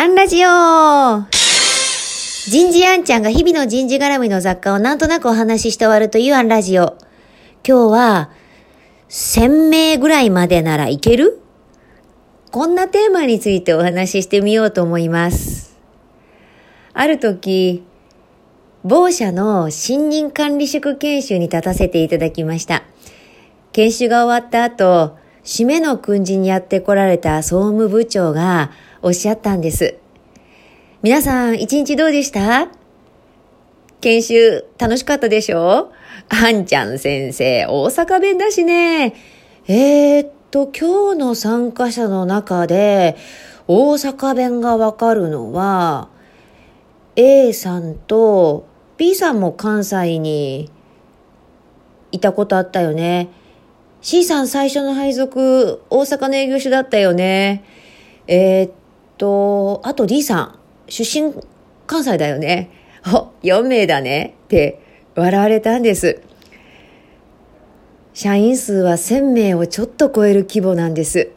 アンラジオ人事アンちゃんが日々の人事絡みの雑貨をなんとなくお話しして終わるというアンラジオ。今日は、1000名ぐらいまでならいける？こんなテーマについてお話ししてみようと思います。ある時、某社の新任管理職研修に立たせていただきました。研修が終わった後、締めの訓示にやってこられた総務部長がおっしゃったんです。皆さん、一日どうでした？研修楽しかったでしょ？あんちゃん先生、大阪弁だしね。えー、っと、今日の参加者の中で、大阪弁がわかるのは、A さんと B さんも関西にいたことあったよね。C さん最初の配属、大阪の営業所だったよね。えー、っと、あと D さん、出身関西だよね。お、4名だね。って笑われたんです。社員数は1000名をちょっと超える規模なんです。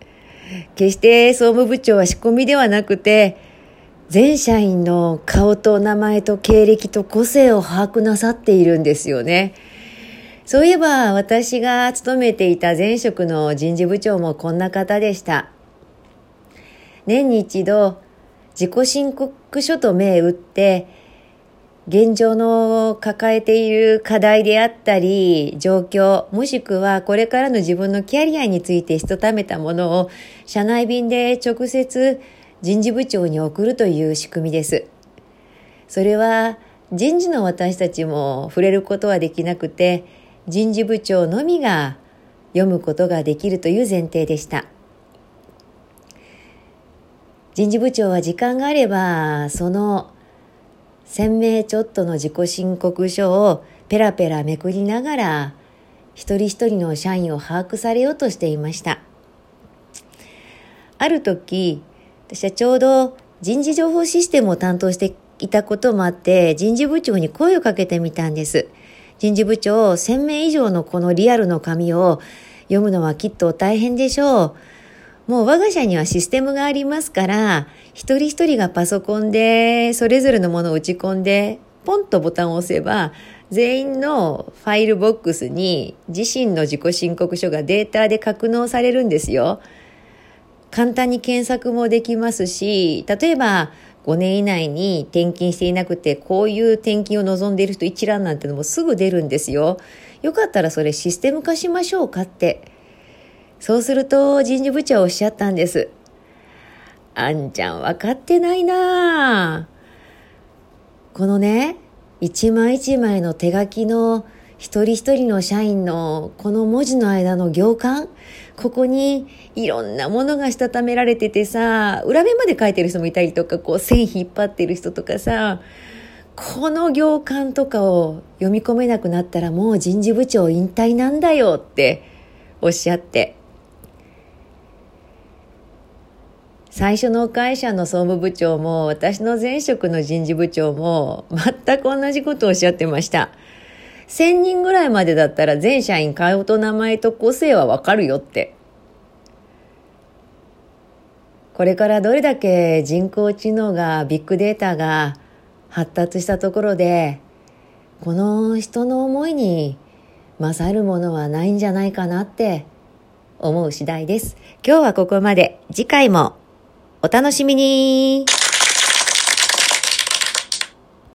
決して総務部長は仕込みではなくて、全社員の顔と名前と経歴と個性を把握なさっているんですよね。そういえば私が勤めていた前職の人事部長もこんな方でした。年に一度自己申告書と銘打って現状の抱えている課題であったり状況もしくはこれからの自分のキャリアについてしたためたものを社内便で直接人事部長に送るという仕組みです。それは人事の私たちも触れることはできなくて人事部長のみが読むことができるという前提でした。人事部長は時間があれば、その1000名ちょっとの自己申告書をペラペラめくりながら、一人一人の社員を把握されようとしていました。ある時、私はちょうど人事情報システムを担当していたこともあって、人事部長に声をかけてみたんです。人事部長、1000名以上のこのリアルの紙を読むのはきっと大変でしょう。もう我が社にはシステムがありますから、一人一人がパソコンでそれぞれのものを打ち込んで、ポンとボタンを押せば、全員のファイルボックスに自身の自己申告書がデータで格納されるんですよ。簡単に検索もできますし、例えば5年以内に転勤していなくて、こういう転勤を望んでいる人一覧なんてのもすぐ出るんですよ。よかったらそれシステム化しましょうかって。そうすると人事部長おっしゃったんです。あんちゃん分かってないなこのね、一枚一枚の手書きの一人一人の社員のこの文字の間の行間、ここにいろんなものがしたためられててさ、裏面まで書いてる人もいたりとか、こう線引っ張ってる人とかさ、この行間とかを読み込めなくなったらもう人事部長引退なんだよっておっしゃって。最初の会社の総務部長も私の前職の人事部長も全く同じことをおっしゃってました。1000人ぐらいまでだったら全社員顔と名前と個性はわかるよって。これからどれだけ人工知能がビッグデータが発達したところでこの人の思いに勝るものはないんじゃないかなって思う次第です。今日はここまで。次回もお楽しみに。